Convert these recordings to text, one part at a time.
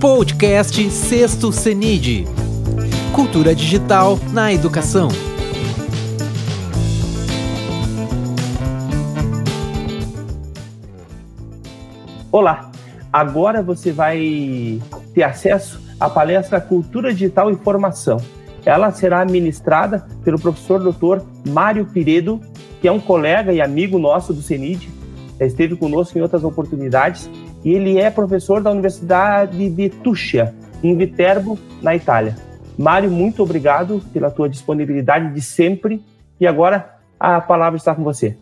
Podcast Sexto CENID Cultura Digital na Educação. Olá, agora você vai ter acesso à palestra Cultura Digital e Formação. Ela será ministrada pelo professor Dr. Mário Piredo, que é um colega e amigo nosso do CENID, esteve conosco em outras oportunidades, e ele é professor da Universidade de Tuscia, em Viterbo, na Itália. Mário, muito obrigado pela tua disponibilidade de sempre, e agora a palavra está com você.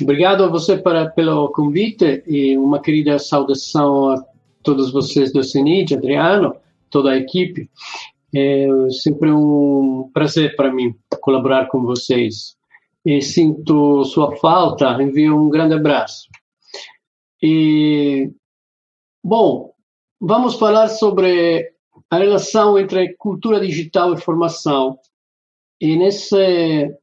Obrigado a você para, pelo convite e uma querida saudação a todos vocês do CENID, Adriano, toda a equipe. É sempre um prazer para mim colaborar com vocês. E sinto sua falta, envio um grande abraço. E, bom, vamos falar sobre a relação entre cultura digital e formação. E nesse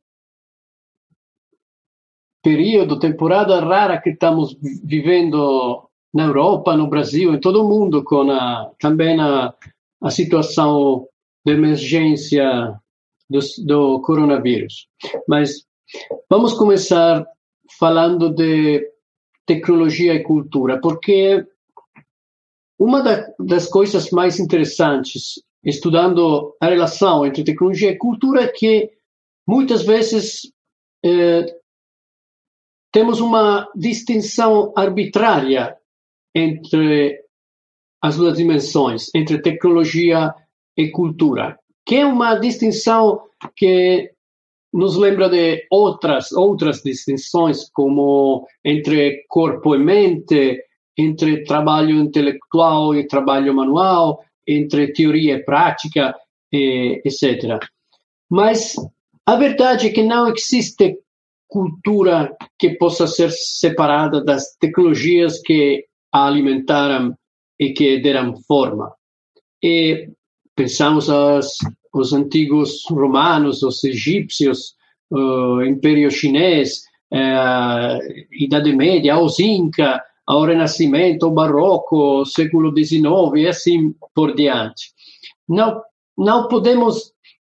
período, temporada rara que estamos vivendo na Europa, no Brasil, em todo o mundo, com a, também a, a situação de emergência do, do coronavírus. Mas vamos começar falando de tecnologia e cultura, porque uma da, das coisas mais interessantes estudando a relação entre tecnologia e cultura é que muitas vezes eh, temos uma distinção arbitrária entre as duas dimensões, entre tecnologia e cultura, que é uma distinção que nos lembra de outras outras distinções como entre corpo e mente, entre trabalho intelectual e trabalho manual, entre teoria e prática, etc. Mas a verdade é que não existe cultura que possa ser separada das tecnologias que a alimentaram e que deram forma. E pensamos as, os antigos romanos, os egípcios, o Império Chinês, a Idade Média, os Inca, ao Renascimento, o Barroco, século XIX e assim por diante. Não, não podemos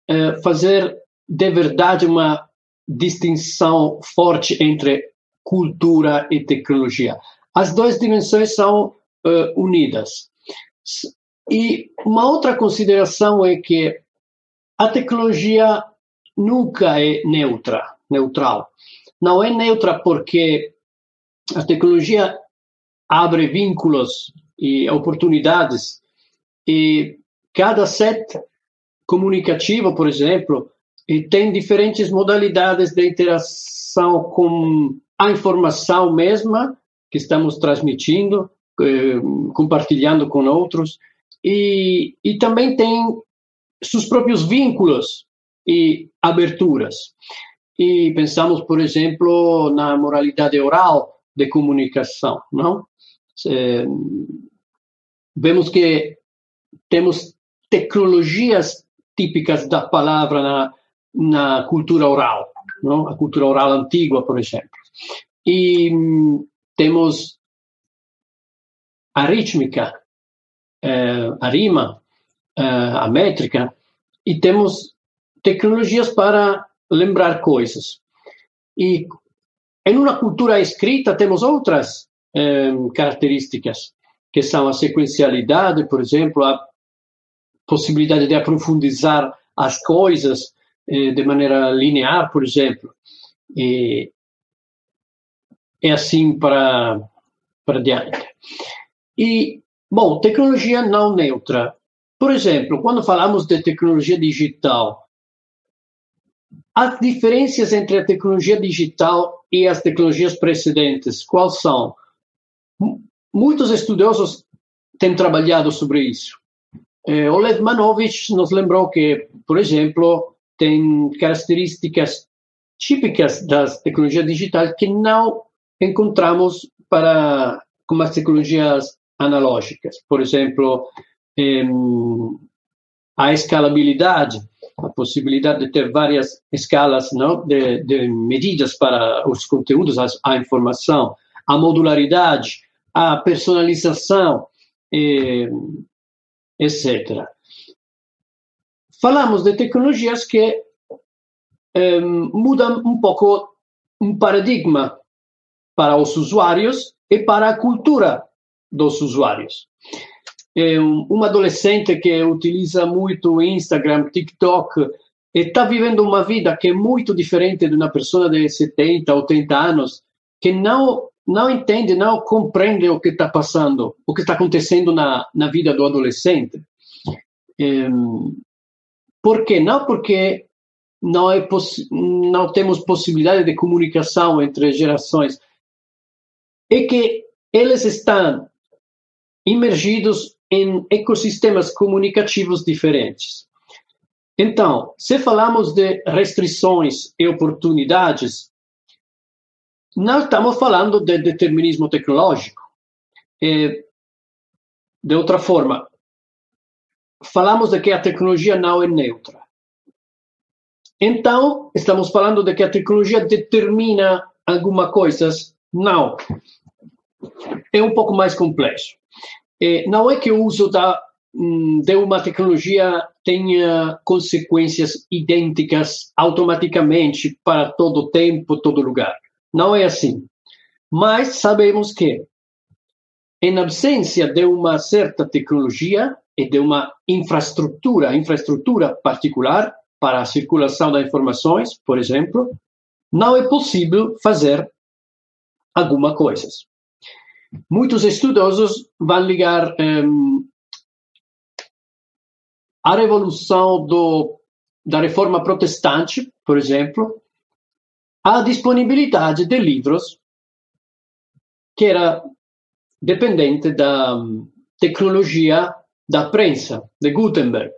eh, fazer de verdade uma distinção forte entre cultura e tecnologia. As duas dimensões são uh, unidas. E uma outra consideração é que a tecnologia nunca é neutra, neutral. Não é neutra porque a tecnologia abre vínculos e oportunidades e cada set comunicativo, por exemplo, tem diferentes modalidades de interação com a informação mesma que estamos transmitindo, eh, compartilhando com outros, e, e também tem seus próprios vínculos e aberturas. E pensamos, por exemplo, na moralidade oral de comunicação, não? É, vemos que temos tecnologias típicas da palavra na, na cultura oral, não? a cultura oral antiga, por exemplo. E temos a rítmica, eh, a rima, eh, a métrica, e temos tecnologias para lembrar coisas. E em uma cultura escrita temos outras eh, características, que são a sequencialidade, por exemplo, a possibilidade de aprofundizar as coisas, eh, de maneira linear, por exemplo. E é assim para, para diante. E, bom, tecnologia não neutra. Por exemplo, quando falamos de tecnologia digital, as diferenças entre a tecnologia digital e as tecnologias precedentes, quais são? Muitos estudiosos têm trabalhado sobre isso. Eh, Oleg Manovich nos lembrou que, por exemplo, tem características típicas das tecnologias digitais que não encontramos para com as tecnologias analógicas. Por exemplo, a escalabilidade, a possibilidade de ter várias escalas não, de, de medidas para os conteúdos, a, a informação, a modularidade, a personalização, etc. Falamos de tecnologias que um, mudam um pouco um paradigma para os usuários e para a cultura dos usuários. Um adolescente que utiliza muito Instagram, TikTok, está vivendo uma vida que é muito diferente de uma pessoa de 70, 80 anos, que não não entende, não compreende o que está passando, o que está acontecendo na, na vida do adolescente. Um, por quê? Não porque não, é não temos possibilidade de comunicação entre gerações, é que eles estão imergidos em ecossistemas comunicativos diferentes. Então, se falamos de restrições e oportunidades, não estamos falando de determinismo tecnológico. De outra forma, falamos de que a tecnologia não é neutra. Então, estamos falando de que a tecnologia determina alguma coisa? Não. É um pouco mais complexo. É, não é que o uso da, hum, de uma tecnologia tenha consequências idênticas automaticamente para todo tempo, todo lugar. Não é assim. Mas sabemos que, em absência de uma certa tecnologia e de uma infraestrutura, infraestrutura particular para a circulação das informações, por exemplo, não é possível fazer alguma coisa. Muitos estudiosos vão ligar um, a revolução do, da reforma protestante, por exemplo, a disponibilidade de livros que era dependente da tecnologia da prensa, de Gutenberg.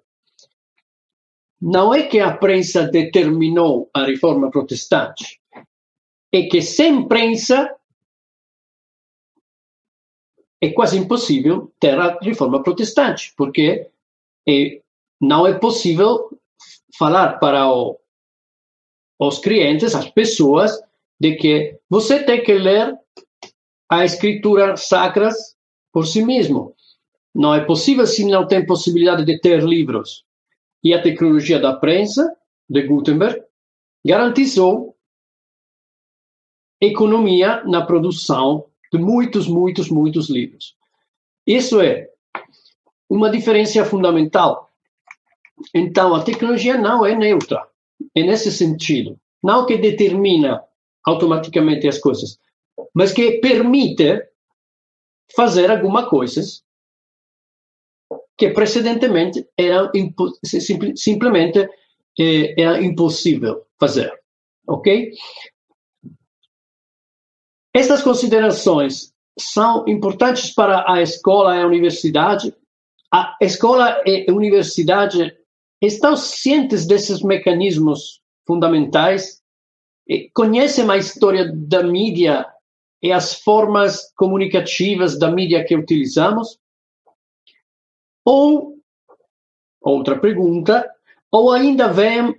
Não é que a prensa determinou a reforma protestante, é que sem prensa é quase impossível ter a reforma protestante, porque é, não é possível falar para o, os clientes, as pessoas, de que você tem que ler a escritura sacras por si mesmo. Não é possível se não tem possibilidade de ter livros. E a tecnologia da prensa, de Gutenberg, garantizou economia na produção de muitos, muitos, muitos livros. Isso é uma diferença fundamental. Então, a tecnologia não é neutra. É nesse sentido. Não que determina automaticamente as coisas, mas que permite fazer alguma coisas que precedentemente era simplesmente eh, era impossível fazer, ok? Estas considerações são importantes para a escola e a universidade. A escola e a universidade estão cientes desses mecanismos fundamentais, conhecem a história da mídia e as formas comunicativas da mídia que utilizamos? Ou, outra pergunta, ou ainda veem,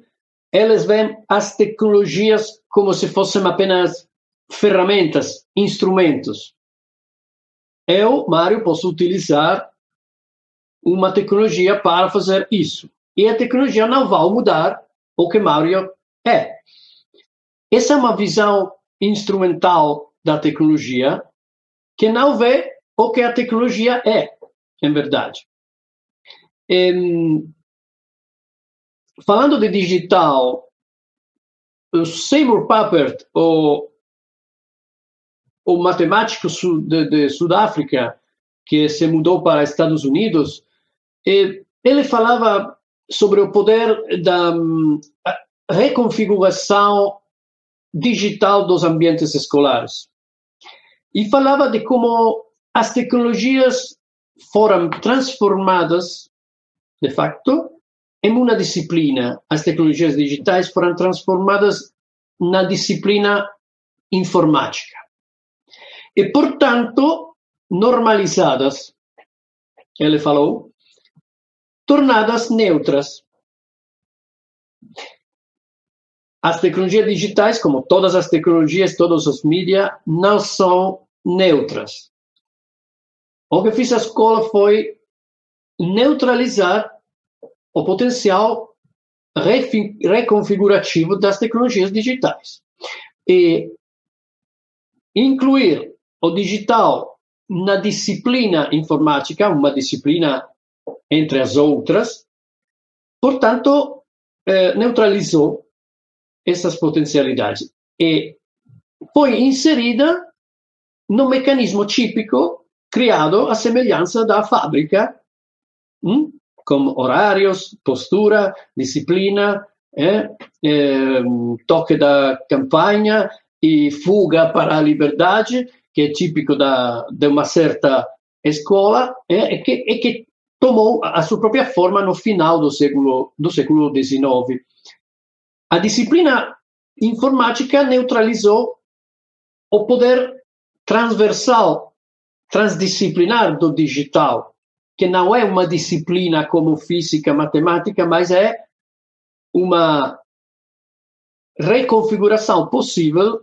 eles veem as tecnologias como se fossem apenas ferramentas, instrumentos. Eu, Mário, posso utilizar uma tecnologia para fazer isso. E a tecnologia não vai mudar o que Mário é. Essa é uma visão instrumental da tecnologia que não vê o que a tecnologia é, em verdade. falando de digital, o Seymour Papert, o o matemático de, de Sudáfrica que se mudou para Estados Unidos, ele falava sobre o poder da reconfiguração digital dos ambientes escolares. E falava de como as tecnologias foram transformadas, de facto, em uma disciplina. As tecnologias digitais foram transformadas na disciplina informática e, portanto, normalizadas, ele falou, tornadas neutras. As tecnologias digitais, como todas as tecnologias, todos os mídias, não são neutras. O que fez a escola foi neutralizar o potencial reconfigurativo das tecnologias digitais e incluir o digital na disciplina informática, uma disciplina entre as outras, portanto, eh, neutralizou essas potencialidades e foi inserida no mecanismo típico criado à semelhança da fábrica, hum? com horários, postura, disciplina, eh, eh, toque da campanha e fuga para a liberdade, que é típico da, de uma certa escola, eh, e, que, e que tomou a sua própria forma no final do século do século XIX. A disciplina informática neutralizou o poder transversal, transdisciplinar do digital, que não é uma disciplina como física, matemática, mas é uma reconfiguração possível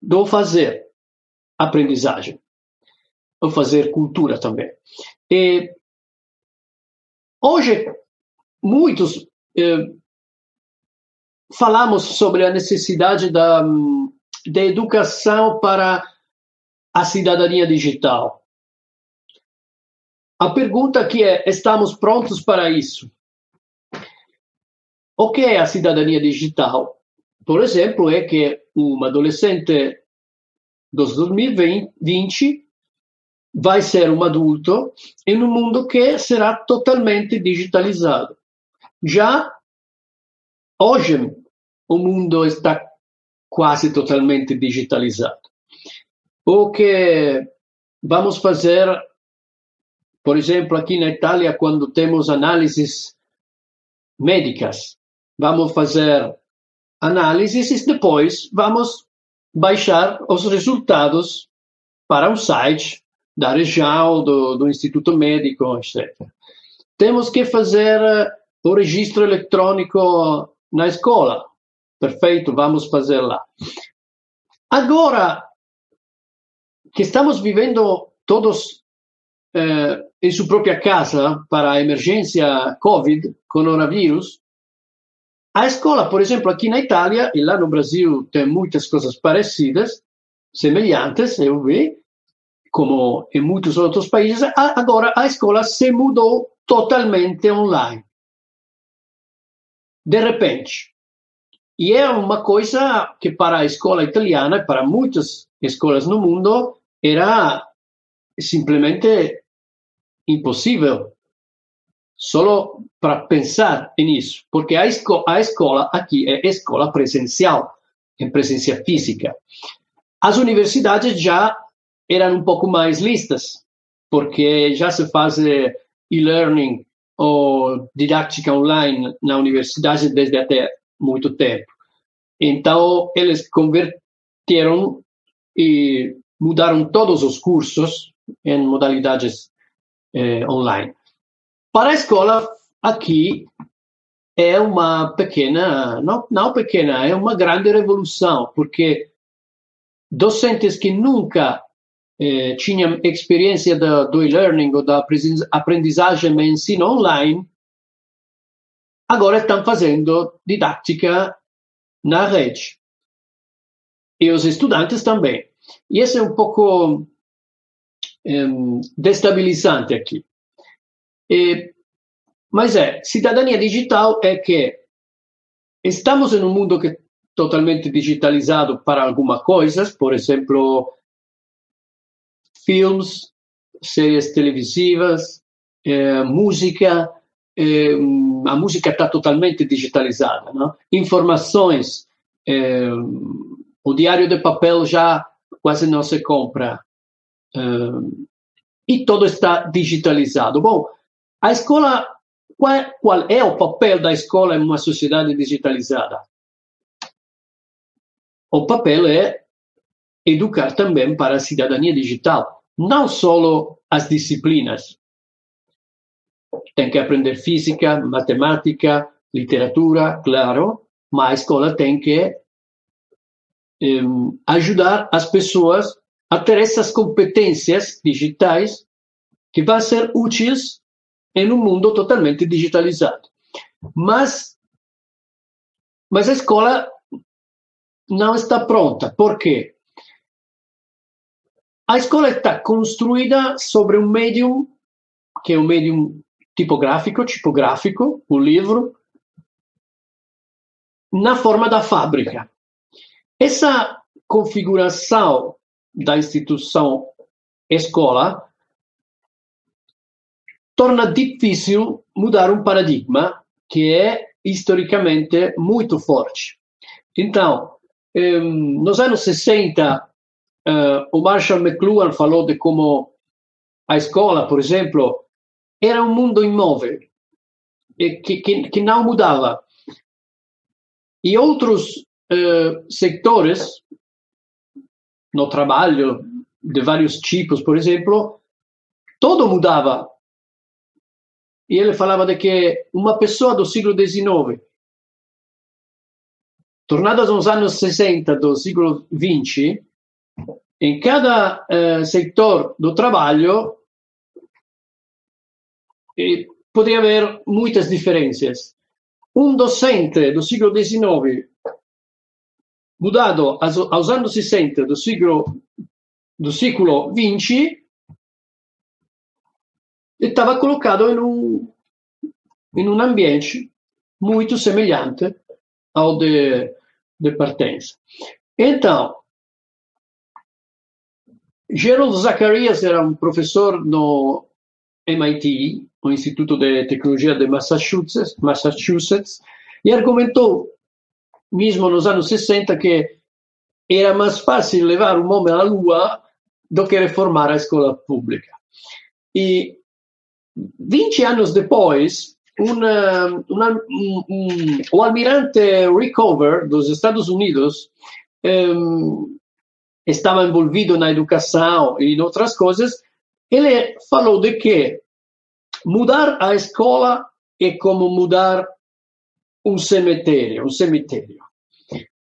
do fazer aprendizagem, fazer cultura também. E hoje, muitos eh, falamos sobre a necessidade da, da educação para a cidadania digital. A pergunta aqui é: estamos prontos para isso? O que é a cidadania digital? Por exemplo, é que um adolescente dos 2020 vai ser um adulto em um mundo que será totalmente digitalizado. Já hoje, o mundo está quase totalmente digitalizado. O que vamos fazer, por exemplo, aqui na Itália, quando temos análises médicas, vamos fazer análises e depois vamos baixar os resultados para um site da região, do, do Instituto Médico, etc. Temos que fazer o registro eletrônico na escola. Perfeito, vamos fazer lá. Agora que estamos vivendo todos eh, em sua própria casa para a emergência Covid, coronavírus, a escola, por exemplo, aqui na Itália e lá no Brasil tem muitas coisas parecidas, semelhantes, eu vi, como em muitos outros países, agora a escola se mudou totalmente online. De repente. E é uma coisa que para a escola italiana e para muitas escolas no mundo era simplesmente impossível solo para pensar nisso, porque a, esco a escola aqui é escola presencial, em presença física. As universidades já eram um pouco mais listas, porque já se faz e-learning ou didática online na universidade desde até muito tempo. Então, eles converteram e mudaram todos os cursos em modalidades eh, online. Para a escola, aqui é uma pequena, não, não pequena, é uma grande revolução, porque docentes que nunca eh, tinham experiência do, e-learning ou da aprendizagem e ensino online, agora estão fazendo didática na rede. E os estudantes também. E isso é um pouco um, destabilizante aqui. E, mas é, cidadania digital é que estamos em um mundo que é totalmente digitalizado para algumas coisas, por exemplo, filmes, séries televisivas, eh, música, eh, a música está totalmente digitalizada, informações, o diário de papel já quase não se compra, e tudo está digitalizado. Bom, a escola, qual, qual é o papel da escola em uma sociedade digitalizada? O papel é educar também para a cidadania digital, não só as disciplinas. Tem que aprender física, matemática, literatura, claro, mas a escola tem que um, ajudar as pessoas a ter essas competências digitais que vão ser úteis em um mundo totalmente digitalizado. Mas, mas a escola não está pronta. Por quê? A escola está construída sobre um médium que é um médium tipográfico, tipográfico, o livro, na forma da fábrica. Essa configuração da instituição escola torna difícil mudar um paradigma que é historicamente muito forte. Então, nos anos 60, uh, o Marshall McLuhan falou de como a escola, por exemplo, era um mundo imóvel que, que, que não mudava. E outros uh, setores no trabalho de vários tipos, por exemplo, todo mudava. E ele falava de que uma pessoa do século XIX, tornada aos anos 60 do século XX, em cada uh, setor do trabalho eh, poderia haver muitas diferenças. Um docente do século XIX mudado aos, anos 60 do século, do século 20, estava colocado em um, em um ambiente muito semelhante ao de, de pertença. Então, Gerald Zacharias era um professor no MIT, o Instituto de Tecnologia de Massachusetts, Massachusetts e argumentou mesmo nos anos 60, que era mais fácil levar um homem à Lua do que reformar a escola pública. E 20 anos depois, uma, uma, um, um, o almirante Rickover dos Estados Unidos um, estava envolvido na educação e em outras coisas. Ele falou de que mudar a escola é como mudar um cemitério, um cemitério.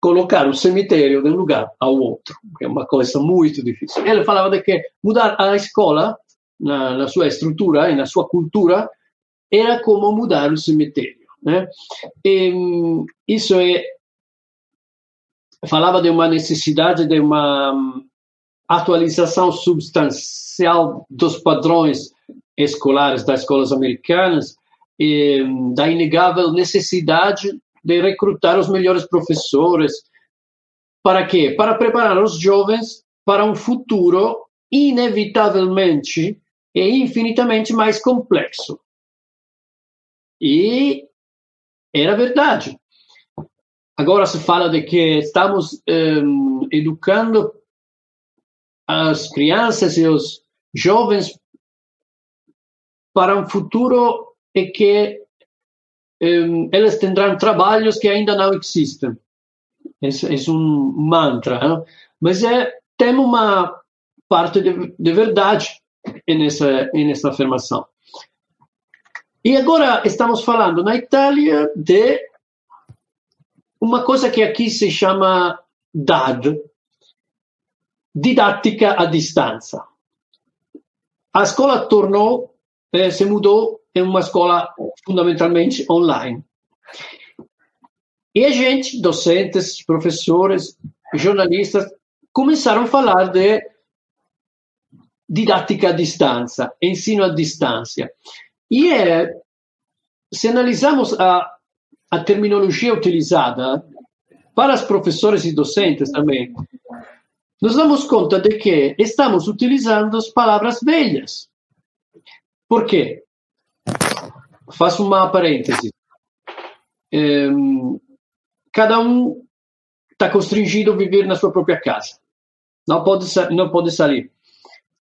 Colocar o cemitério de um lugar ao outro, é uma coisa muito difícil. Ele falava de que mudar a escola, na, na sua estrutura e na sua cultura, era como mudar o cemitério. Né? E, isso é. Falava de uma necessidade de uma hum, atualização substancial dos padrões escolares das escolas americanas e, da inegável necessidade de recrutar os melhores professores. Para quê? Para preparar os jovens para um futuro inevitavelmente e infinitamente mais complexo. E era verdade. Agora se fala de que estamos um, educando as crianças e os jovens para um futuro é que um, eles terão trabalhos que ainda não existem. É, é um mantra, não? mas é, tem uma parte de, de verdade nessa, nessa afirmação. E agora estamos falando na Itália de uma coisa que aqui se chama DAD, didática à distância. A escola tornou, eh, se mudou é uma escola fundamentalmente online. E a gente, docentes, professores, jornalistas, começaram a falar de didática à distância, ensino à distância. E é, se analisamos a, a terminologia utilizada para os professores e docentes também, nos damos conta de que estamos utilizando as palavras velhas. Por quê? faço uma parêntese. Um, cada um está constrangido a viver na sua própria casa. Não pode, não pode sair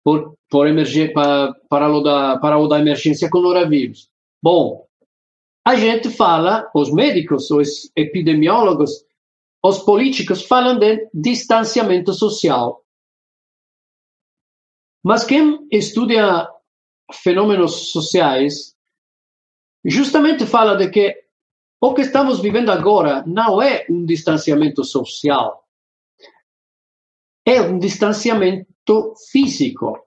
por, por emergência, para, para, o da, para o da emergência coronavírus. Bom, a gente fala, os médicos, os epidemiólogos, os políticos falam de distanciamento social. Mas quem estuda fenômenos sociais justamente fala de que o que estamos vivendo agora não é um distanciamento social, é um distanciamento físico.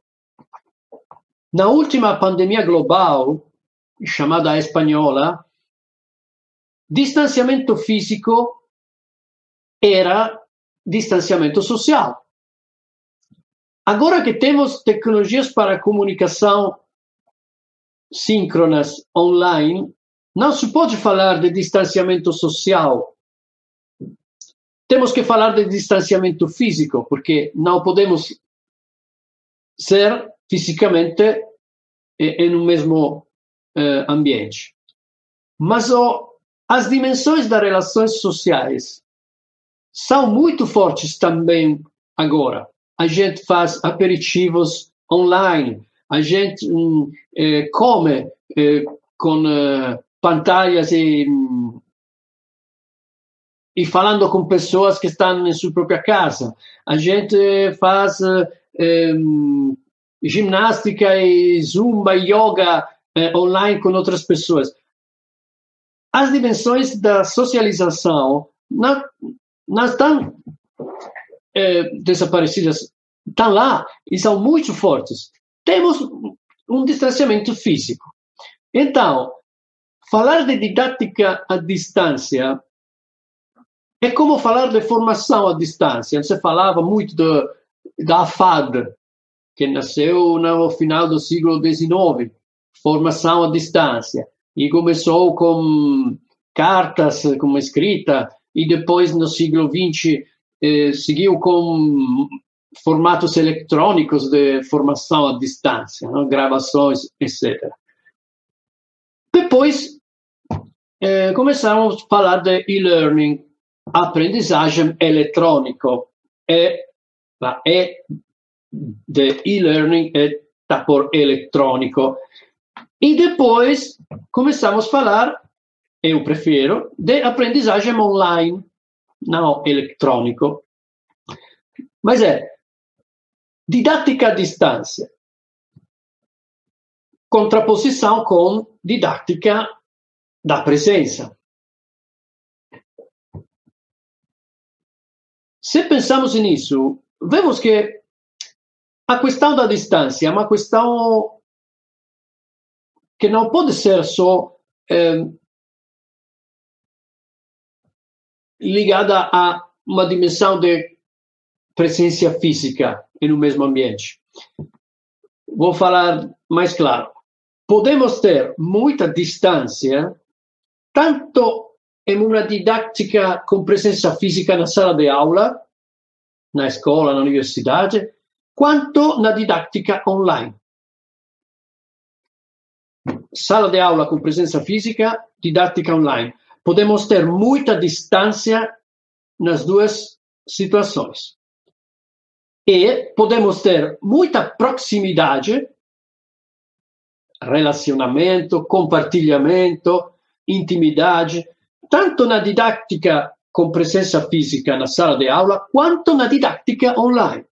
Na última pandemia global, chamada espanhola, distanciamento físico era distanciamento social. Agora que temos tecnologias para comunicação síncronas online, não se pode falar de distanciamento social. Temos que falar de distanciamento físico, porque não podemos ser fisicamente em um mesmo eh, ambiente. Mas oh, as dimensões das relações sociais são muito fortes também agora. A gente faz aperitivos online, a gente hum, eh, come eh, com eh, pantalhas e, e falando com pessoas que estão em sua própria casa. A gente faz eh, hum, ginástica e zumba, yoga eh, online com outras pessoas. As dimensões da socialização não, não estão é, desaparecidas, estão lá e são muito fortes. Temos um distanciamento físico. Então, falar de didática à distância é como falar de formação à distância. Você falava muito do, da FAD, que nasceu no final do século XIX, formação à distância, e começou com cartas, com escrita, e depois no século XX eh, seguiu com formatos eletrônicos de formação à distância, não? gravações, etc. Depois eh, começamos a falar de e-learning, aprendizagem eletrônico. É, a E de e-learning está por eletrônico. E depois começamos a falar eu prefiro, de aprendizagem online, não eletrônico. Mas é didática à distância. Contraposição com didática da presença. Se pensamos nisso, vemos que a questão da distância é uma questão que não pode ser só eh, ligada a uma dimensão de presença física em um mesmo ambiente. Vou falar mais claro. Podemos ter muita distância, tanto em uma didática com presença física na sala de aula, na escola, na universidade, quanto na didática online. Sala de aula com presença física, didática online podemos ter muita distância nas duas situações. E podemos ter muita proximidade, relacionamento, compartilhamento, intimidade, tanto na didática com presença física na sala de aula, quanto na didática online.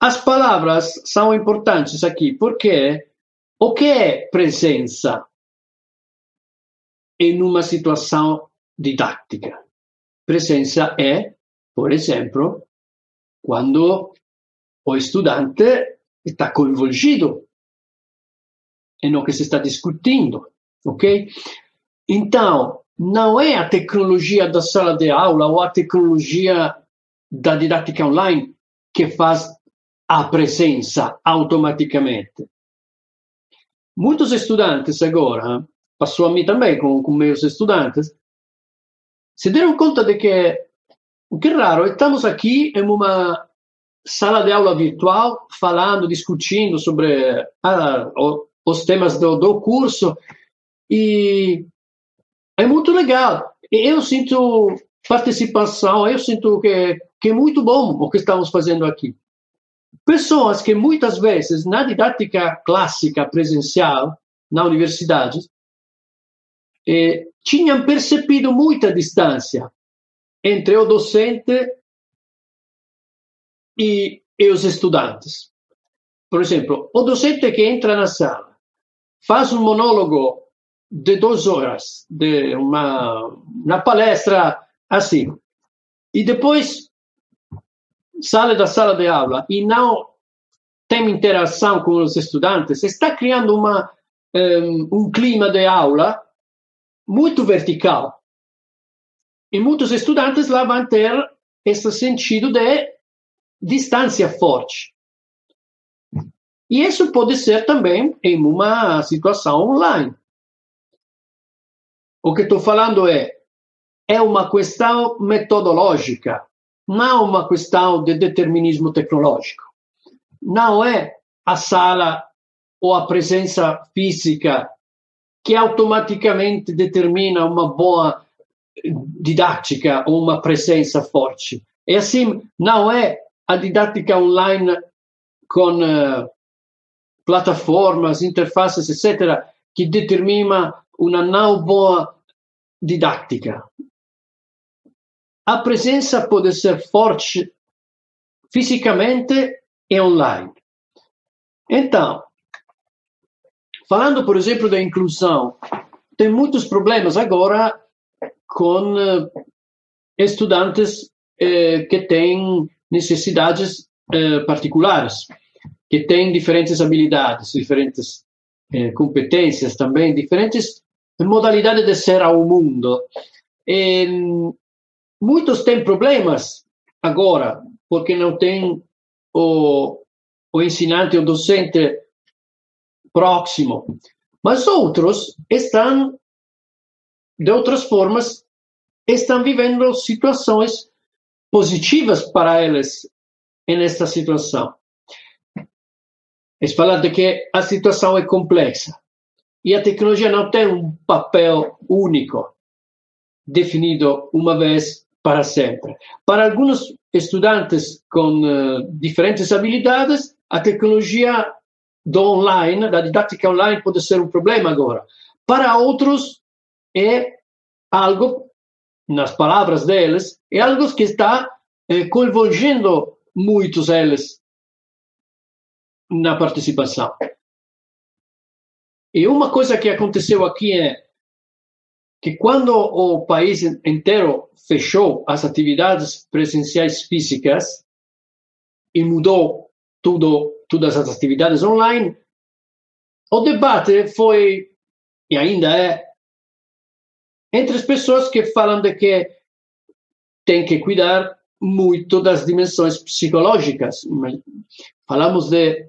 As palavras são importantes aqui porque o que é presença? em uma situação didática. Presença é, por exemplo, quando o estudante está coinvolgido no que se está discutindo, ok? Então, não é a tecnologia da sala de aula ou a tecnologia da didática online que faz a presença automaticamente. Muitos estudantes agora passou a mim também com, com meus estudantes, se deram conta de que o que é raro, estamos aqui em uma sala de aula virtual, falando, discutindo sobre ah, os temas do, do curso, e é muito legal. Eu sinto participação, eu sinto que, que é muito bom o que estamos fazendo aqui. Pessoas que muitas vezes, na didática clássica presencial, na universidade, eh, tinham percebido muita distância entre o docente e, e os estudantes. Por exemplo, o docente que entra na sala faz um monólogo de duas horas, de uma, uma palestra assim, e depois sai da sala de aula e não tem interação com os estudantes, está criando uma, um, um clima de aula muito vertical. E muitos estudantes lá vão ter esse sentido de distância forte. E isso pode ser também em uma situação online. O que estou falando é, é uma questão metodológica, não uma questão de determinismo tecnológico. Não é a sala ou a presença física que automaticamente determina uma boa didática ou uma presença forte. E assim, não é a didática online com uh, plataformas, interfaces, etc., que determina uma não boa didática. A presença pode ser forte fisicamente e online. Então, falando, por exemplo, da inclusão, tem muitos problemas agora com uh, estudantes uh, que têm necessidades uh, particulares, que têm diferentes habilidades, diferentes competências também, diferentes modalidades de ser ao mundo. E, muitos têm problemas agora, porque não tem o, o ensinante, o docente próximo. Mas outros estão, de outras formas, estão vivendo situações positivas para eles nesta situação. É falar de que a situação é complexa e a tecnologia não tem um papel único definido uma vez para sempre. Para alguns estudantes com uh, diferentes habilidades, a tecnologia do online, da didática online, pode ser um problema agora. Para outros, é algo, nas palavras deles, é algo que está eh, convergendo muitos eles na participação. E uma coisa que aconteceu aqui é que quando o país inteiro fechou as atividades presenciais físicas e mudou tudo, todas as atividades online, o debate foi, e ainda é, entre as pessoas que falam de que tem que cuidar muito das dimensões psicológicas. Falamos de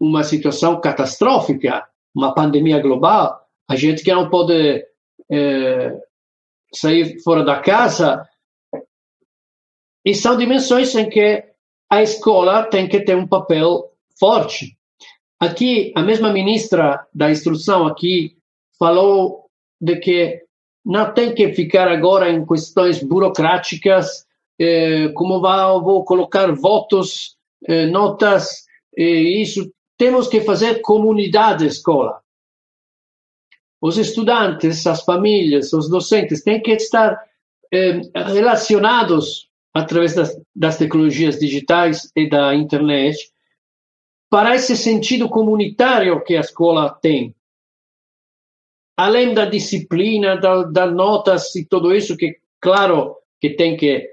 uma situação catastrófica, uma pandemia global, a gente que não pode é, sair fora da casa. E são dimensões em que a escola tem que ter um papel forte. Aqui, a mesma ministra da Instrução aqui falou de que não tem que ficar agora em questões burocráticas, eh, como vou, vou colocar votos, eh, notas, eh, isso. Temos que fazer comunidade escola os estudantes, as famílias, os docentes têm que estar eh, relacionados através das, das, tecnologias digitais e da internet para esse sentido comunitário que a escola tem. Além da disciplina, das da notas e tudo isso, que, claro, que tem que,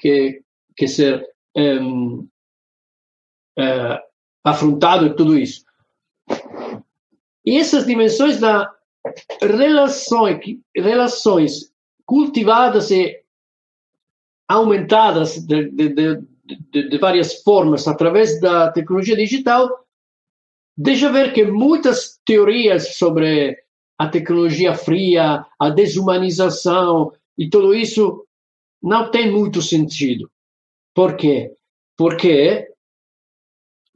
que, que ser um, uh, eh, afrontado e tudo isso. E essas dimensões da relações, relações cultivadas e aumentadas de, de, de, de, várias formas através da tecnologia digital, deixa ver que muitas teorias sobre a tecnologia fria, a desumanização e tudo isso não tem muito sentido. Por quê? Porque,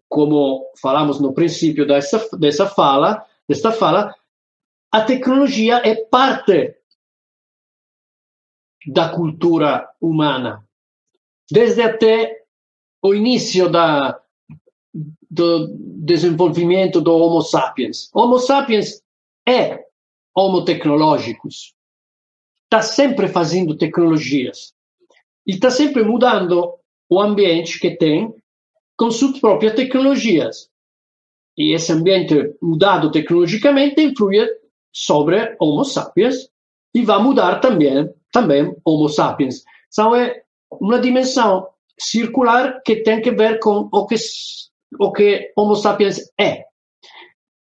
como falamos no princípio dessa, dessa fala, desta fala, a tecnologia é parte da cultura humana. Desde até o início da, do desenvolvimento do Homo sapiens. Homo sapiens é Homo tecnológicos. Está sempre fazendo tecnologias. E está sempre mudando o ambiente que tem com suas próprias tecnologias. E esse ambiente mudado tecnologicamente influi sobre Homo sapiens e vai mudar também, também Homo sapiens. Então é uma dimensão circular que tem que ver com o que, o que Homo sapiens é.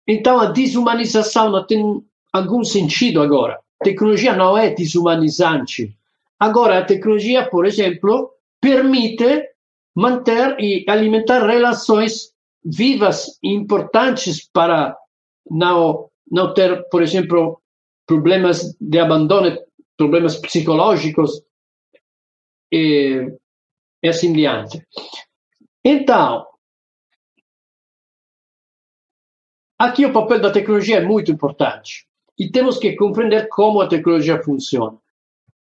Então, a desumanização não tem algum sentido agora. A tecnologia não é desumanizante. Agora, a tecnologia, por exemplo, permite manter e alimentar relações vivas e importantes para não, não ter, por exemplo, problemas de abandono, problemas psicológicos e, e assim diante. Então, aqui o papel da tecnologia é muito importante e temos que compreender como a tecnologia funciona.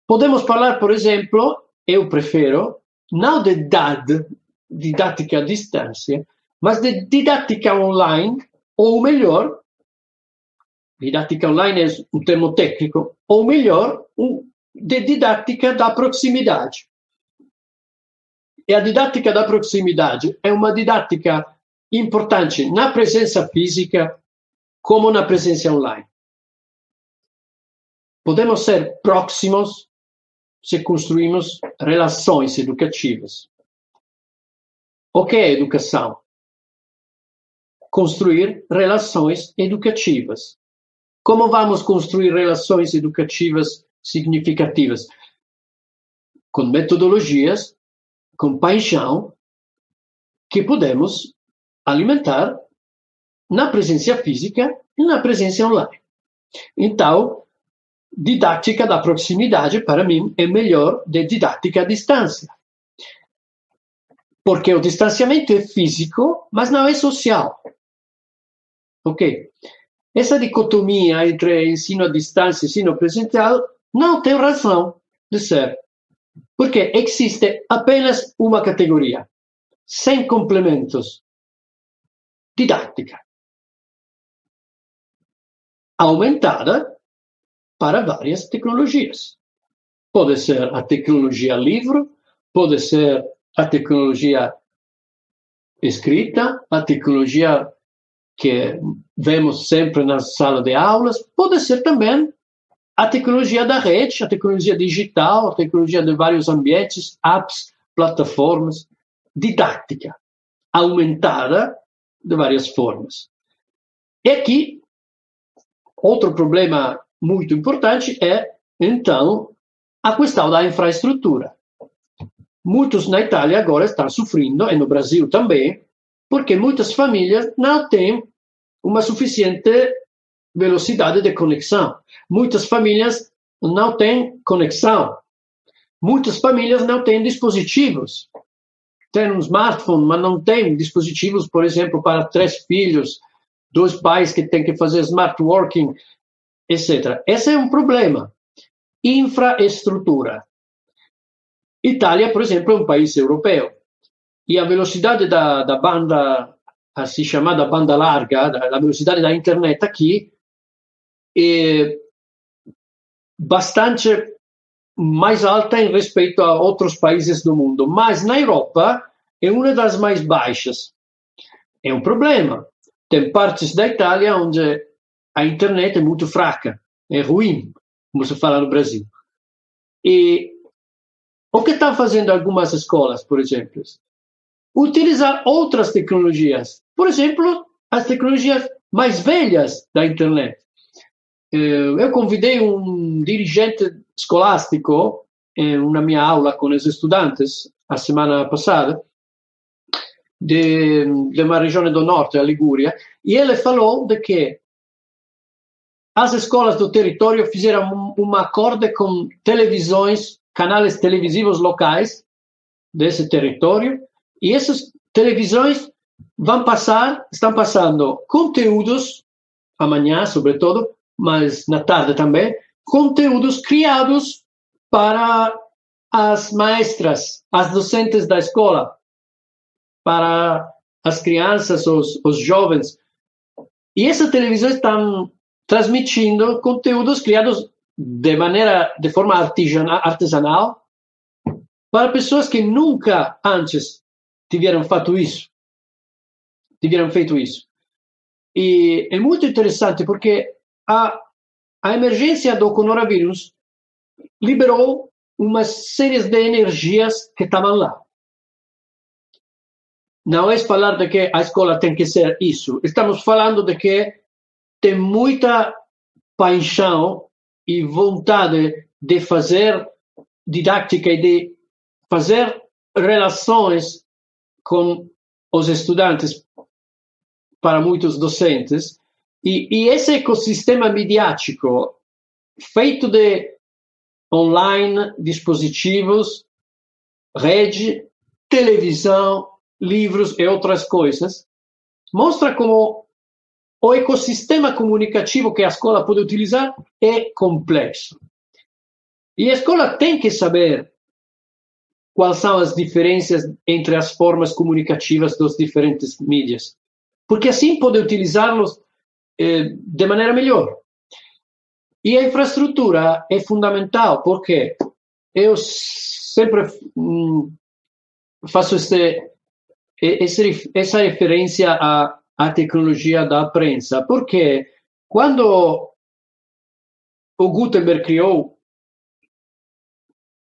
Podemos falar, por exemplo, eu prefiro, não de DAD, didática à distância, mas de didática online, ou melhor, didática online é um termo técnico, ou melhor, de didática da proximidade. E a didática da proximidade é uma didática importante na presença física como na presença online. Podemos ser próximos se construímos relações educativas. O que é educação? Construir relações educativas. Como vamos construir relações educativas significativas? Com metodologias, com paixão, que podemos alimentar na presença física e na presença online. Então, didática da proximidade, para mim, é melhor de didática à distância. Porque o distanciamento é físico, mas não é social. Ok? Essa dicotomia entre ensino à distância e ensino presencial não tem razão de ser. Porque existe apenas uma categoria, sem complementos. Didática. Aumentada para várias tecnologias. Pode ser a tecnologia livro, pode ser a tecnologia escrita, a tecnologia que vemos sempre na sala de aulas, pode ser também a tecnologia da rede, a tecnologia digital, a tecnologia de vários ambientes, apps, plataformas, didática, aumentada de várias formas. E aqui, outro problema muito importante é, então, a questão da infraestrutura. Muitos na Itália agora estão sofrendo, e no Brasil também, porque muitas famílias não têm uma suficiente velocidade de conexão. Muitas famílias não têm conexão. Muitas famílias não têm dispositivos. Tem um smartphone, mas não tem dispositivos, por exemplo, para três filhos, dois pais que têm que fazer smart working etc. Esse é um problema. Infraestrutura. Itália, por exemplo, é um país europeu e a velocidade da, da banda, assim chamada banda larga, a velocidade da internet aqui é bastante mais alta em respeito a outros países do mundo, mas na Europa é uma das mais baixas. É um problema. Tem partes da Itália onde a internet é muito fraca, é ruim, como se fala no Brasil. E o que estão fazendo algumas escolas, por exemplo? Utilizar outras tecnologias. Por exemplo, as tecnologias mais velhas da internet. Eh, eu convidei um dirigente escolástico em uma minha aula com os estudantes a semana passada de, de uma região do norte, a Ligúria, e ele falou de que as escolas do território fizeram um, acordo com televisões, canais televisivos locais desse território, e essas televisões vão passar, estão passando conteúdos, amanhã, sobretudo, mas na tarde também, conteúdos criados para as maestras, as docentes da escola, para as crianças, os, os jovens. E essas televisões estão transmitindo conteúdos criados de maneira, de forma artesanal, para pessoas que nunca antes tiveram feito isso. Tiveram feito isso. E é muito interessante porque a, a emergência do coronavírus liberou uma série de energias que estavam lá. não é falar de que a escola tem que ser isso. Estamos falando de que tem muita paixão e vontade de fazer didática e de fazer relações com os estudantes para muitos docentes. E, e esse ecossistema midiático feito de online, dispositivos, rede, televisão, livros e outras coisas, mostra como o ecossistema comunicativo que a escola pode utilizar é complexo. E a escola tem que saber quais são as diferenças entre as formas comunicativas dos diferentes mídias, porque assim pode utilizá-los eh, de maneira melhor. E a infraestrutura é fundamental, porque eu sempre hum, faço esse, essa referência à, à tecnologia da prensa, porque quando o Gutenberg criou,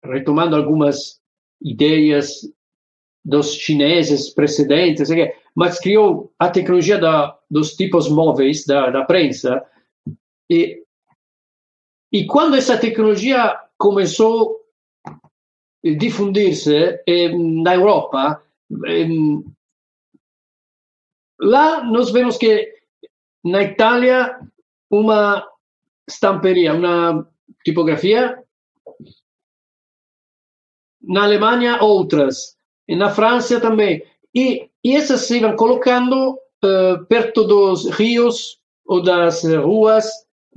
retomando algumas ideias dos chineses precedentes, mas criou a tecnologia da, dos tipos móveis da, da prensa. E, e quando essa tecnologia começou a difundir-se eh, na Europa, eh, lá nós vemos que na Itália uma stamperia, uma tipografia, na Alemanha outras, e na França também. E, e essas se vão colocando uh, perto dos rios ou das ruas,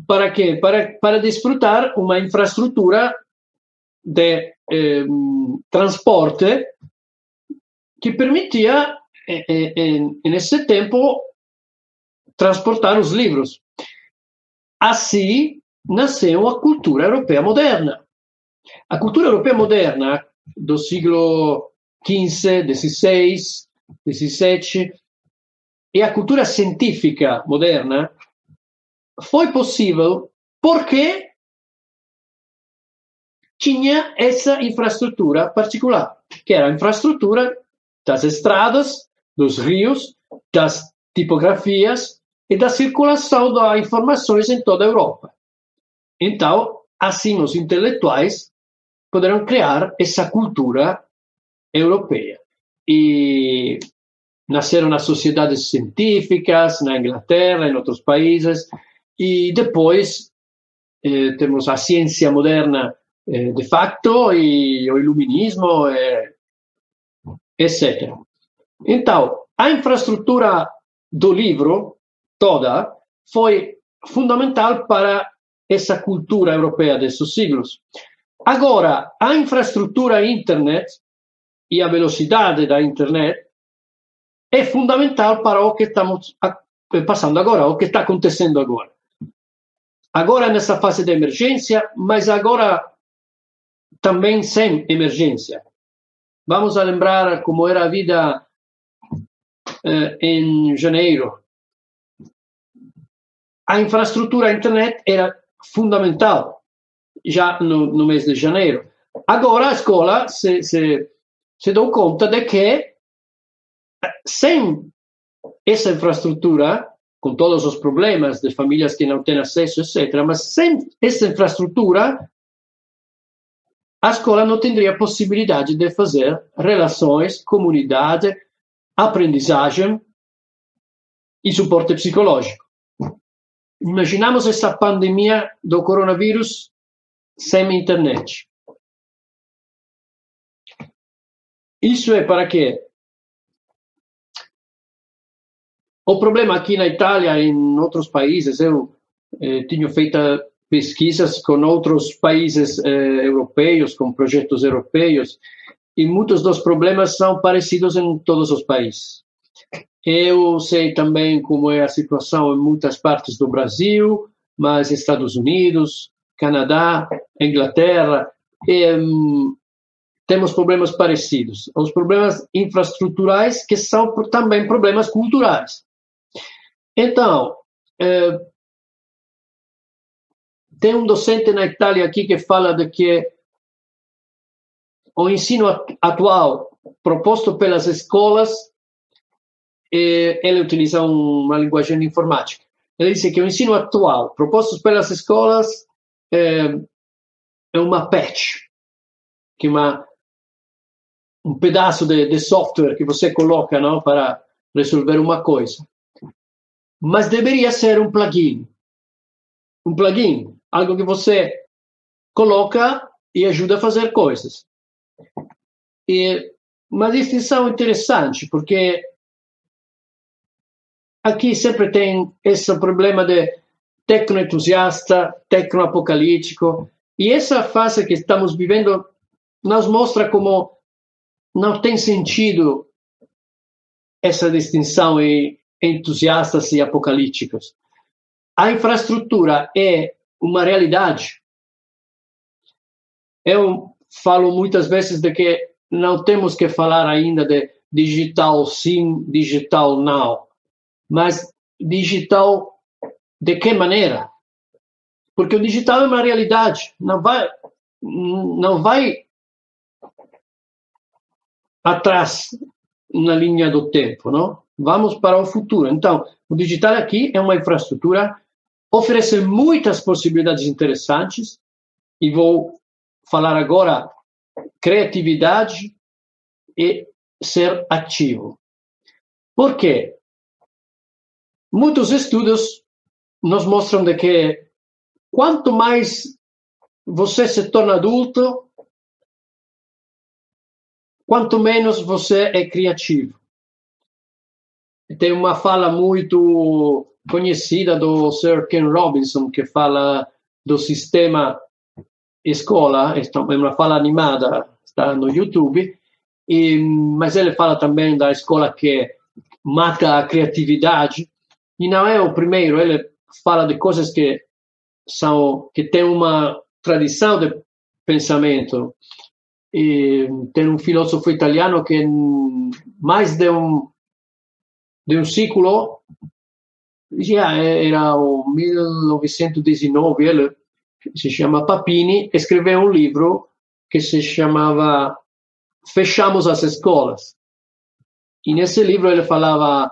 para quê? Para, para desfrutar uma infraestrutura de eh, transporte que permitia, eh, eh, nesse tempo, transportar os livros. Assim nasceu a cultura europeia moderna. A cultura europeia moderna do século XV, XVI, XVII e a cultura científica moderna foi possível porque tinha essa infraestrutura particular, que era a infraestrutura das estradas, dos rios, das tipografias e da circulação das informações em toda a Europa. Então, assim, os intelectuais poderão criar essa cultura europeia. E nasceram nas sociedades científicas, na Inglaterra, em outros países, e depois eh, temos a ciência moderna eh, de facto e o iluminismo, eh, etc. Então, a infraestrutura do livro toda foi fundamental para essa cultura europeia desses siglos. Agora, a infraestrutura internet e a velocidade da internet é fundamental para o que estamos passando agora, o que está acontecendo agora. Agora nessa fase de emergência, mas agora também sem emergência. Vamos a lembrar como era a vida eh, em janeiro. A infraestrutura internet era fundamental já no, no mês de janeiro. Agora a escola se, se, se deu conta de que sem essa infraestrutura com todos os problemas de famílias que não têm acesso, etc. Mas sem essa infraestrutura, a escola não teria possibilidade de fazer relações, comunidade, aprendizagem e suporte psicológico. Imaginamos essa pandemia do coronavírus sem internet. Isso é para quê? O problema aqui na Itália e em outros países, eu eh, tenho feito pesquisas com outros países eh, europeus, com projetos europeus, e muitos dos problemas são parecidos em todos os países. Eu sei também como é a situação em muitas partes do Brasil, mas Estados Unidos, Canadá, Inglaterra, e, um, temos problemas parecidos. Os problemas infraestruturais, que são também problemas culturais. Então, é, tem um docente na Itália aqui que fala de que o ensino atual proposto pelas escolas e ele utiliza uma linguagem informática. Ele diz que o ensino atual, proposto pelas escolas, é, é uma patch, que uma, um pedaço de, de software que você coloca não, para resolver uma coisa. Mas deveria ser um plugin. Um plugin, algo que você coloca e ajuda a fazer coisas. E uma distinção interessante, porque aqui sempre tem esse problema de tecno-entusiasta, tecno-apocalíptico, e essa fase que estamos vivendo nos mostra como não tem sentido essa distinção em entusiastas e apocalípticos. A infraestrutura é uma realidade. Eu falo muitas vezes de que não temos que falar ainda de digital sim, digital não, mas digital de que maneira? Porque o digital é uma realidade, não vai, não vai atrás na linha do tempo, não? Vamos para o futuro. Então, o digital aqui é uma infraestrutura, oferece muitas possibilidades interessantes, e vou falar agora criatividade e ser ativo. Por quê? Muitos estudos nos mostram de que quanto mais você se torna adulto, quanto menos você é criativo. Tem uma fala muito conhecida do Sir Ken Robinson que fala do sistema escola, é uma fala animada, está no YouTube, e, mas ele fala também da escola que mata a criatividade, e não é o primeiro, ele fala de coisas que são que tem uma tradição de pensamento. E tem um filósofo italiano que mais de um de um século já era o 1919 ele se chama Papini, escreveu um livro que se chamava Fechamos as Escolas. E nesse livro ele falava,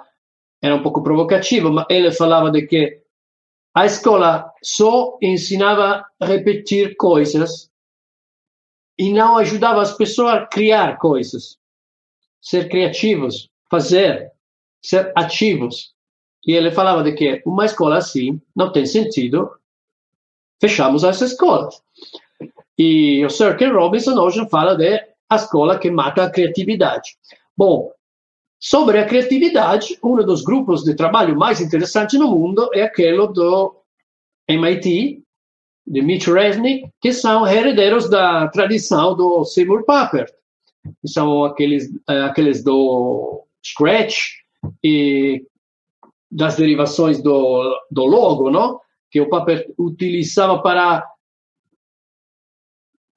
era um pouco provocativo, mas ele falava de que a escola só ensinava a repetir coisas e não ajudava as pessoas a criar coisas, ser criativos, fazer, ser ativos. E ele falava de que uma escola assim não tem sentido fechamos as escolas. E o Sir Ken Robinson hoje fala de a escola que mata a criatividade. Bom, sobre a criatividade, um dos grupos de trabalho mais interessantes no mundo é aquele do MIT, de Mitch Resnick, que são herdeiros da tradição do Seymour Papert. São aqueles, eh, aqueles do Scratch e das derivações do, do logo, não? Que o Papa utilizava para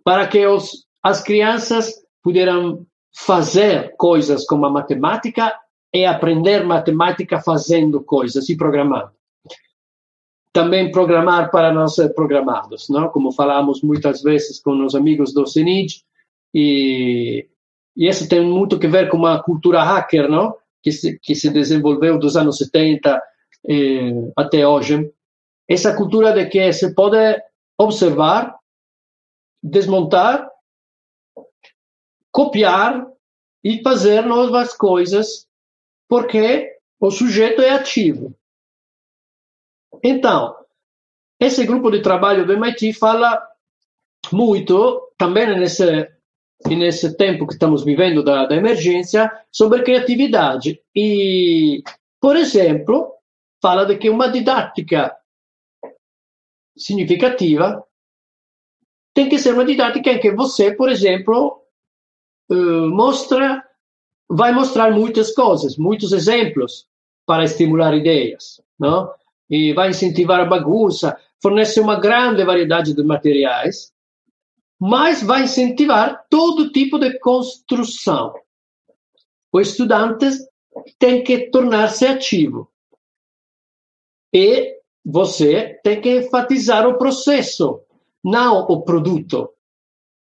para que os, as crianças pudessem fazer coisas como a matemática e aprender matemática fazendo coisas e programando. Também programar para não ser programados, não? como falamos muitas vezes com os amigos do CENID, e, e isso tem muito a ver com a cultura hacker, não? Que, se, que se desenvolveu dos anos 70 eh, até hoje, essa cultura de que se pode observar, desmontar, copiar e fazer novas coisas, porque o sujeito é ativo. Então, esse grupo de trabalho do MIT fala muito, também nesse, nesse tempo que estamos vivendo da, da emergência, sobre criatividade. E, por exemplo, fala de que uma didática significativa, tem que ser uma didática em que você, por exemplo, uh, mostra, vai mostrar muitas coisas, muitos exemplos para estimular ideias, não? E vai incentivar a bagunça, fornece uma grande variedade de materiais, mas vai incentivar todo tipo de construção. O estudante tem que tornar-se ativo. E você tem que enfatizar o processo, não o produto.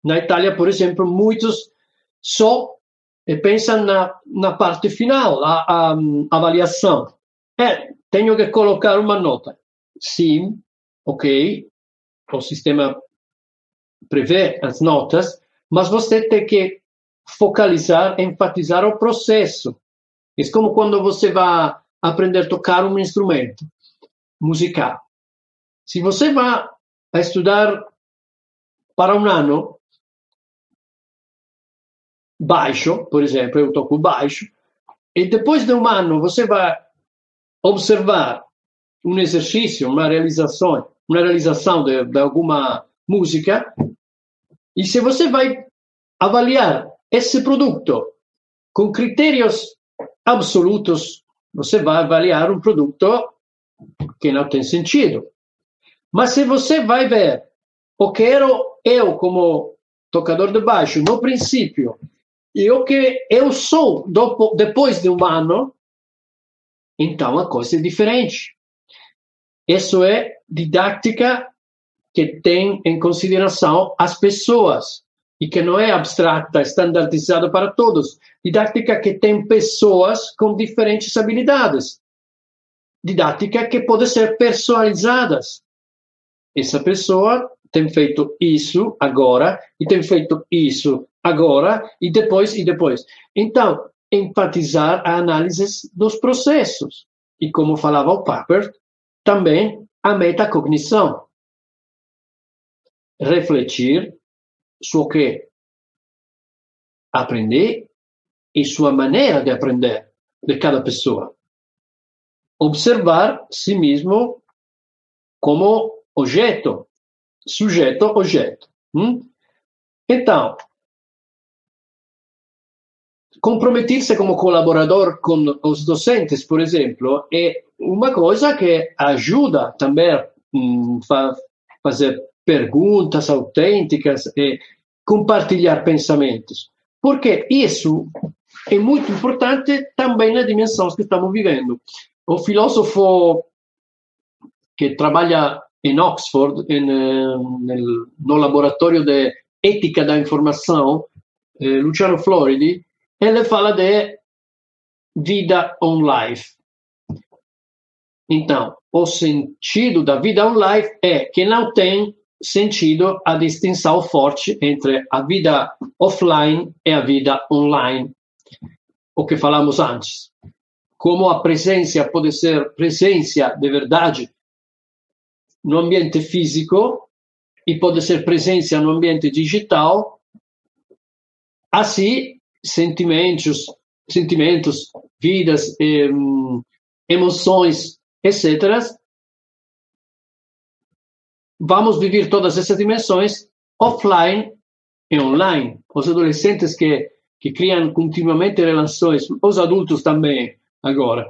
Na Itália, por exemplo, muitos só e pensa na, na parte final, a, a, a avaliação. É, tenho que colocar uma nota. Sim, ok, o sistema prevê as notas, mas você tem que focalizar, enfatizar o processo. É como quando você vai aprender a tocar um instrumento musical. Se você vai a estudar para um ano baixo, por exemplo, eu toco baixo, e depois de um ano você vai observar um exercício, uma realização, uma realização de, de alguma música, e se você vai avaliar esse produto com critérios absolutos, você vai avaliar um produto que não tem sentido. Mas se você vai ver o que era eu como tocador de baixo no princípio e o que eu sou depois de um ano, então a coisa é diferente. Isso é didática que tem em consideração as pessoas e que não é abstrata, estandardizada para todos. Didática que tem pessoas com diferentes habilidades. Didática que pode ser personalizadas. Essa pessoa tem feito isso agora e tem feito isso agora e depois e depois. Então, enfatizar a análise dos processos. E como falava o Papert, também a metacognição. Refletir sobre aprender e sua maneira de aprender de cada pessoa. Observar si mesmo como objeto, sujeito, objeto. Hum? Então, comprometer-se como colaborador com os docentes, por exemplo, é uma coisa que ajuda também a hum, fazer perguntas autênticas e compartilhar pensamentos. Porque isso é muito importante também na dimensão que estamos vivendo. O filósofo que trabalha em Oxford, eh, no laboratório de ética da informação, eh, Luciano Floridi, ele fala de vida on life. Então, o sentido da vida on life é que não tem sentido a distinção forte entre a vida offline e a vida online. O que falamos antes. Como a presença pode ser presença de verdade no ambiente físico e pode ser presença no ambiente digital, assim sentimentos, sentimentos, vidas, emoções, etc., vamos viver todas essas dimensões offline e online. Os adolescentes que, que criam continuamente relações, os adultos também agora,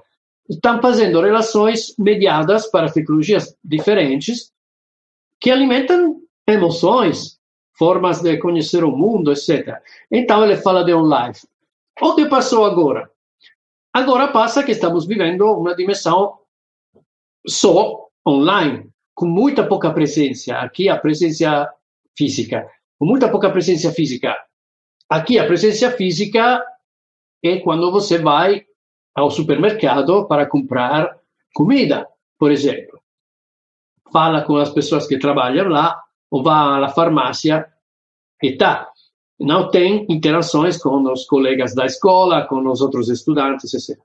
estão fazendo relações mediadas para tecnologias diferentes que alimentam emoções, formas de conhecer o mundo, etc. Então ele fala de online. O que passou agora? Agora passa que estamos vivendo uma dimensão só online com muita pouca presença. Aqui a presença física, com muita pouca presença física. Aqui a presença física é quando você vai ao supermercado para comprar comida, por exemplo. Fala com as pessoas que trabalham lá, ou vai à farmácia e tá. Não tem interações com os colegas da escola, com os outros estudantes, etc.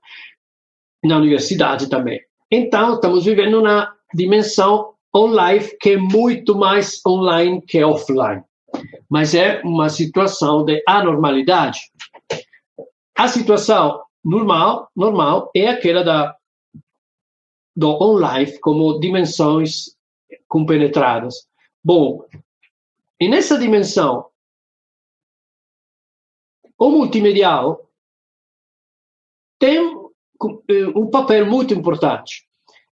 Na universidade também. Então, estamos vivendo uma dimensão online que é muito mais online que offline. Mas é uma situação de anormalidade. A situação normal, normal é aquela da do online como dimensões compenetradas. Bom, e nessa dimensão, o multimedial tem eh, um papel muito importante.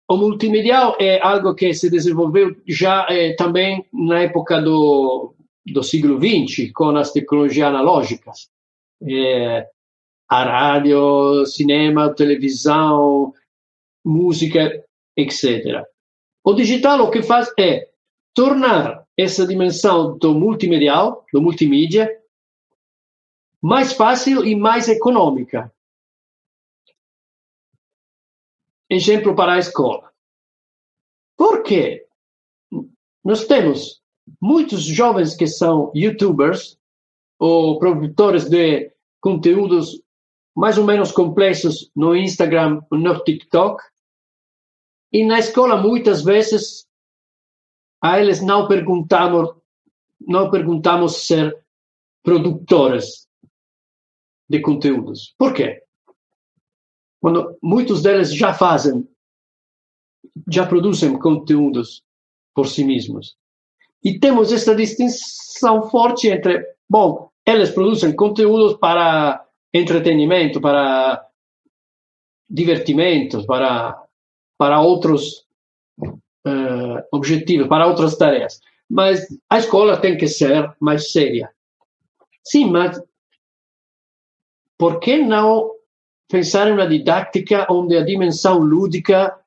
O multimedial é algo que se desenvolveu já é, também na época do, do século XX, com as tecnologias analógicas. É, a rádio, cinema, televisão, música, etc. O digital o que faz é tornar essa dimensão do multimedial, do multimídia, mais fácil e mais econômica. Exemplo para a escola. Por quê? Nós temos muitos jovens que são youtubers ou produtores de conteúdos mais ou menos complexos no Instagram, no TikTok, e na escola muitas vezes a eles não perguntamos não perguntamos ser produtores de conteúdos. Por quê? Quando muitos deles já fazem, já produzem conteúdos por si mesmos. E temos esta distinção forte entre, bom, eles produzem conteúdos para entretenimento, para divertimento, para, para outros uh, objetivos, para outras tarefas. Mas a escola tem que ser mais séria. Sim, mas por que não pensar em uma didática onde a dimensão lúdica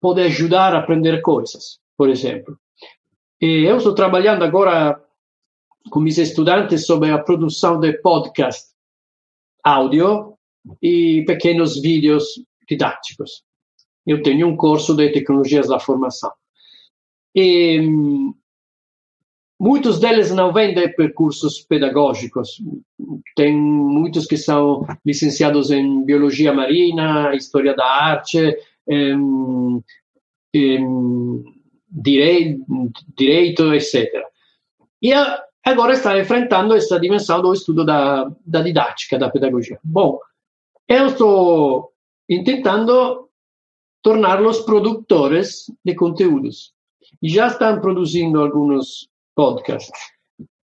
pode ajudar a aprender coisas, por exemplo? E eu estou trabalhando agora com meus estudantes sobre a produção de podcast áudio e pequenos vídeos didáticos. Eu tenho um curso de tecnologias da formação. E muitos deles não vêm de percursos pedagógicos. Tem muitos que são licenciados em biologia marina, história da arte, em, em direito, direito, etc. E agora está enfrentando essa dimensão do estudo da, da didática, da pedagogia. Bom, eu estou tentando torná-los produtores de conteúdos. Já estão produzindo alguns podcasts.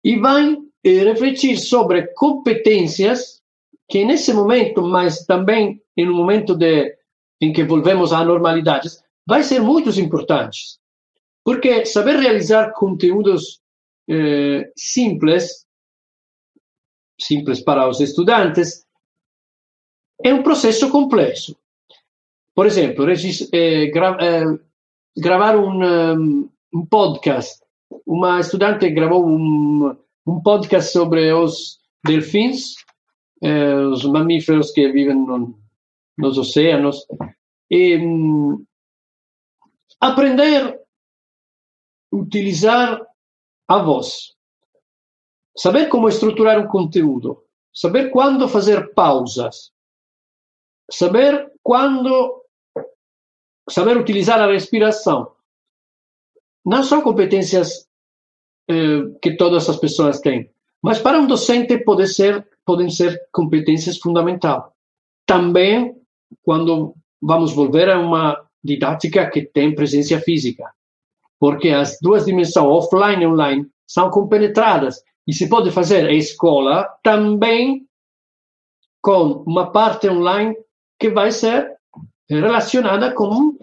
E vai eh, refletir sobre competências que nesse momento, mas também em um momento de, em que volvemos à normalidade, vai ser muito importantes. Porque saber realizar conteúdos eh, simples, simples para os estudantes, é um processo complexo. Por exemplo, eh, gra eh, gravar um, um, podcast. Uma estudante gravou um, um podcast sobre os delfins, eh, os mamíferos que vivem no, nos oceanos. E, um, aprender utilizar a voz. Saber como estruturar um conteúdo, saber quando fazer pausas, saber quando saber utilizar a respiração. Não são competências eh, que todas as pessoas têm, mas para um docente pode ser, podem ser competências fundamentais. Também quando vamos volver a uma didática que tem presença física porque as duas dimensões, offline e online, são compenetradas. E se pode fazer a escola também com uma parte online que vai ser relacionada com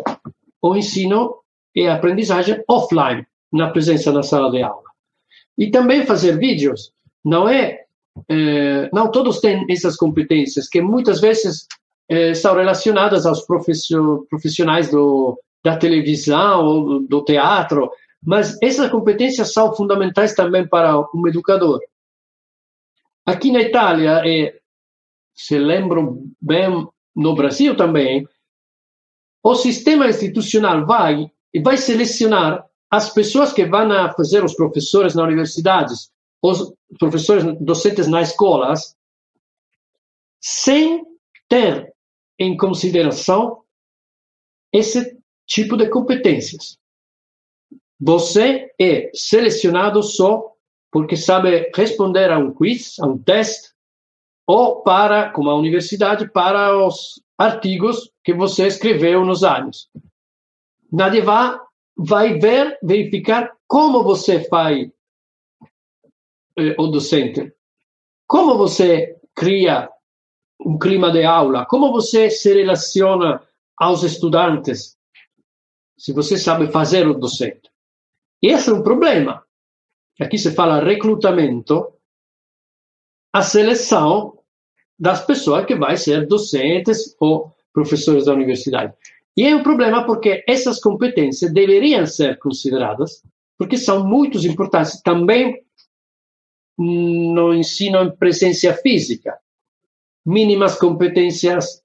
o ensino e a aprendizagem offline, na presença na sala de aula. E também fazer vídeos. Não é, é não todos têm essas competências que muitas vezes é, são relacionadas aos profissionais do da televisão ou do teatro, mas essas competências são fundamentais também para um educador. Aqui na Itália, e se lembro bem, no Brasil também, o sistema institucional vai e vai selecionar as pessoas que vão fazer os professores na universidades, os professores docentes nas escolas, sem ter em consideração esse tipo de competências. Você é selecionado só porque sabe responder a um quiz, a um teste, ou para, como a universidade, para os artigos que você escreveu nos anos. Nadie vai, vai ver, verificar como você faz eh, o docente, como você cria um clima de aula, como você se relaciona aos estudantes, se você sabe fazer o docente. E esse é um problema. Aqui se fala recrutamento, a seleção das pessoas que vai ser docentes ou professores da universidade. E é um problema porque essas competências deveriam ser consideradas, porque são muito importantes também no ensino em presença física, mínimas competências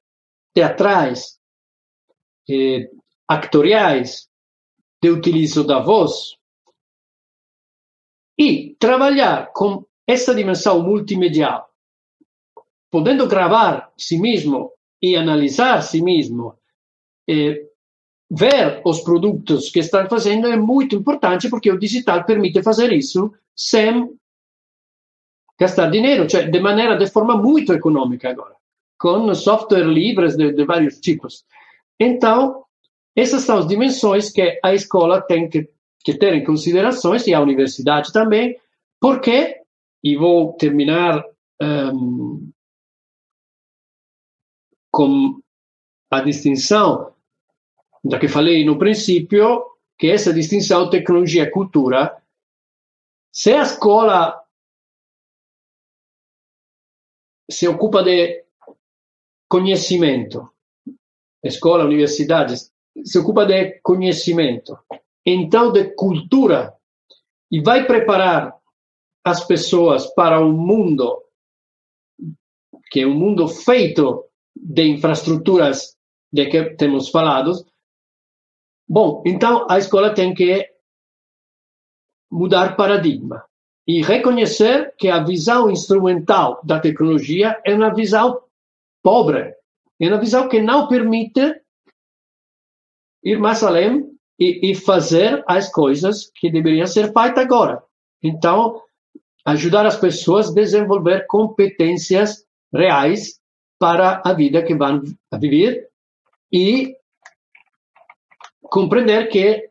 teatrais, actoriais, de utilizo da voz, e trabalhar com essa dimensão multimedial, podendo gravar si mesmo e analisar si mesmo, eh, ver os produtos que estão fazendo é muito importante porque o digital permite fazer isso sem gastar dinheiro, cioè de maneira, de forma muito econômica agora, com software livres de, de vários tipos. Então, essas são as dimensões que a escola tem que, que ter em considerações, e a universidade também, porque, e vou terminar um, com a distinção da que falei no princípio, que essa distinção tecnologia-cultura, se a escola se ocupa de conhecimento, escola, universidade, se ocupa de conhecimento, então de cultura, e vai preparar as pessoas para um mundo que é um mundo feito de infraestruturas de que temos falado, bom, então a escola tem que mudar paradigma e reconhecer que a visão instrumental da tecnologia é uma visão pobre, é uma visão que não permite ir mais além e, e fazer as coisas que deveriam ser feitas agora. Então, ajudar as pessoas a desenvolver competências reais para a vida que vão viver e compreender que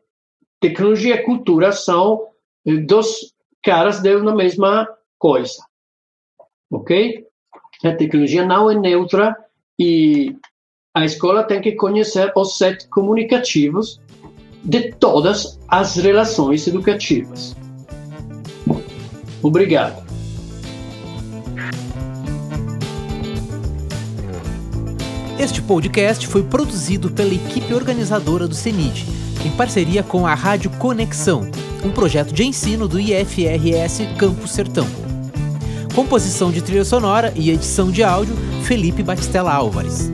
tecnologia e cultura são dos caras de uma mesma coisa. Ok? A tecnologia não é neutra e a escola tem que conhecer os sete comunicativos de todas as relações educativas. Obrigado. Este podcast foi produzido pela equipe organizadora do CENID, em parceria com a Rádio Conexão, um projeto de ensino do IFRS Campo Sertão. Composição de trilha sonora e edição de áudio, Felipe Batistella Álvares.